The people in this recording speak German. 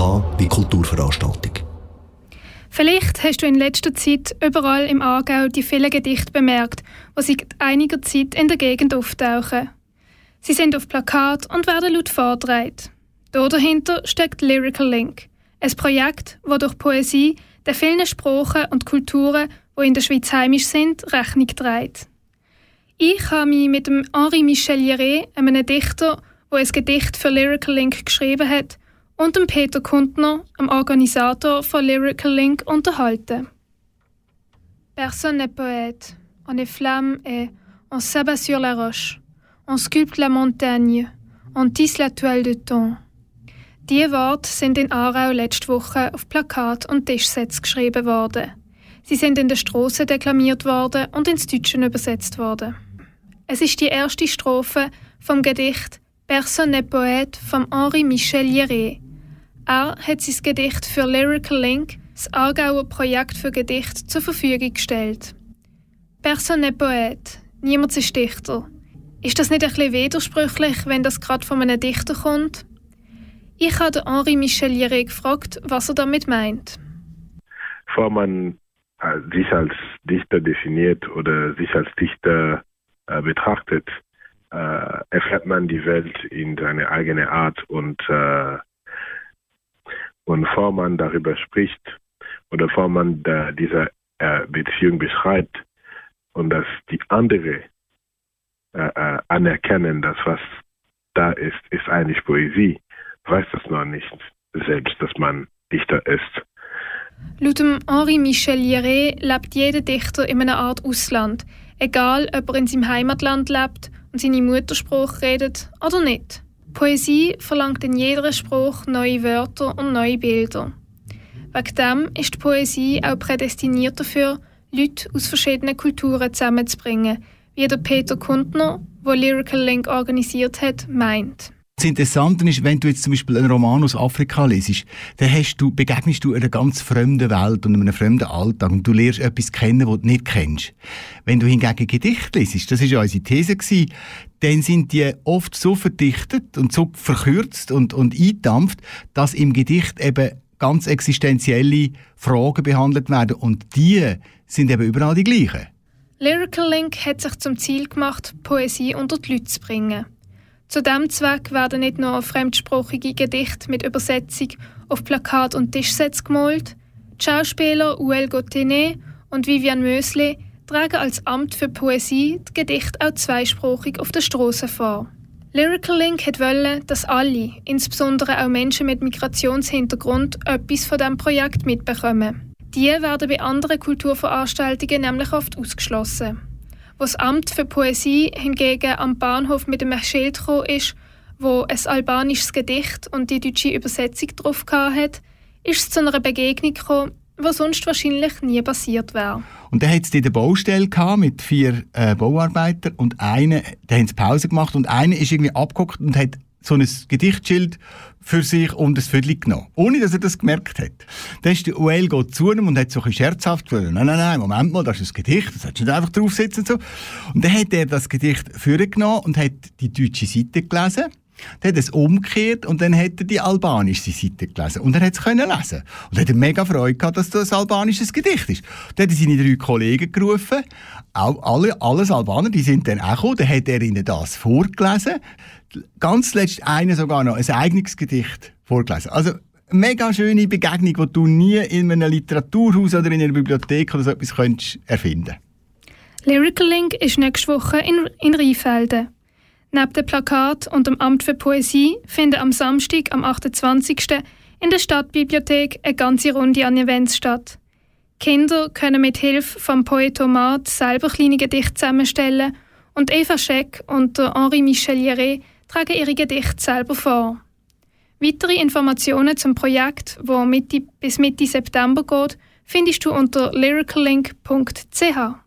Wie Kulturveranstaltung. Vielleicht hast du in letzter Zeit überall im Aargau die vielen Gedichte bemerkt, die seit einiger Zeit in der Gegend auftauchen. Sie sind auf Plakat und werden laut vorgetragen. Dort dahinter steckt Lyrical Link, ein Projekt, das durch Poesie den vielen Sprachen und Kulturen, die in der Schweiz heimisch sind, Rechnung trägt. Ich habe mich mit dem Henri Michel Liré, einem Dichter, der ein Gedicht für Lyrical Link geschrieben hat, und dem Peter Kundner, dem Organisator von Lyrical Link, unterhalten. Personne n'est poète. On est flamme et on s'abat sur la roche. On sculpte la montagne. On tisse la toile de ton. Diese Worte sind in Aarau letzte Woche auf Plakat und Tischsätze geschrieben worden. Sie sind in der Straße deklamiert worden und ins Deutsche übersetzt worden. Es ist die erste Strophe vom Gedicht Personne n'est poète von Henri Michel Lieré. Er hat sein Gedicht für Lyrical Link, das Aargauer Projekt für Gedicht, zur Verfügung gestellt. Personne n'est poète, niemand ist Dichter. Ist das nicht ein bisschen widersprüchlich, wenn das gerade von einem Dichter kommt? Ich habe Henri Michel Lieré gefragt, was er damit meint. Bevor man äh, sich als Dichter definiert oder sich als Dichter äh, betrachtet, äh, erfährt man die Welt in seine eigene Art und äh, und bevor man darüber spricht oder bevor man da diese äh, Beziehung beschreibt und dass die andere äh, äh, anerkennen, dass was da ist, ist eigentlich Poesie, weiß das noch nicht selbst, dass man Dichter ist. Laut Henri Michel Lieré lebt jeder Dichter in einer Art Ausland, egal ob er in seinem Heimatland lebt und seine Muttersprache redet oder nicht. Poesie verlangt in jeder Sprache neue Wörter und neue Bilder. Wegen dem ist die Poesie auch prädestiniert dafür, Leute aus verschiedenen Kulturen zusammenzubringen, wie der Peter Kundner, der Lyrical Link organisiert hat, meint. Das Interessante ist, wenn du jetzt zum Beispiel einen Roman aus Afrika lesest, dann hast du, begegnest du einer ganz fremden Welt und einem fremden Alltag und du lernst etwas kennen, was du nicht kennst. Wenn du hingegen Gedichte lesest, das war ja unsere These, gewesen, dann sind die oft so verdichtet und so verkürzt und, und eingedampft, dass im Gedicht eben ganz existenzielle Fragen behandelt werden und die sind eben überall die gleichen. Lyrical Link hat sich zum Ziel gemacht, Poesie unter die Leute zu bringen. Zu diesem Zweck werden nicht nur fremdsprachige Gedichte mit Übersetzung auf Plakat und Tischsätze gemalt, die Schauspieler Uel Gottenet und Vivian Mösli tragen als Amt für Poesie die Gedichte auch zweisprachig auf der Straße vor. Lyrical Link wollte, dass alle, insbesondere auch Menschen mit Migrationshintergrund, etwas von diesem Projekt mitbekommen. Die werden bei anderen Kulturveranstaltungen nämlich oft ausgeschlossen. Wo das Amt für Poesie hingegen am Bahnhof mit einem Schild gekommen ist, wo ein albanisches Gedicht und die deutsche Übersetzung drauf hat, ist es zu einer Begegnung gekommen, was sonst wahrscheinlich nie passiert wäre. Und dann hat es in der Baustelle mit vier äh, Bauarbeitern und einer, der haben Pause gemacht und einer ist irgendwie abgeguckt und hat so ein Gedichtschild für sich und ein Viertel genommen. Ohne, dass er das gemerkt hat. Dann ist der Uel zu ihm und hat so ein scherzhaft gesagt, nein, nein, nein, Moment mal, das ist ein Gedicht, das hättest du nicht einfach draufsetzen und so. Und dann hat er das Gedicht vorgenommen und hat die deutsche Seite gelesen. Dann hat es umgekehrt und dann hat er die albanische Seite gelesen. Und er hat es können lesen. Und er hat mega Freude gehabt, dass das ein albanisches Gedicht ist. Dann hat er seine drei Kollegen gerufen. Auch alle, alles Albaner, die sind dann auch gekommen. Dann hat er ihnen das vorgelesen ganz letzt eine sogar noch ein eigenes Gedicht vorgelesen. Also mega schöne Begegnung, die du nie in einem Literaturhaus oder in einer Bibliothek oder so etwas könntest erfinden Lyrical Link ist nächste Woche in, in Rheinfelden. Neben dem Plakat und dem Amt für Poesie finden am Samstag, am 28. in der Stadtbibliothek eine ganze Runde an Events statt. Kinder können mit Hilfe vom Poetomat selber kleine Gedichte zusammenstellen und Eva Scheck und Henri Michel Lieré tragen ihre Gedichte selber vor. Weitere Informationen zum Projekt, wo Mitte bis Mitte September geht, findest du unter lyricallink.ch.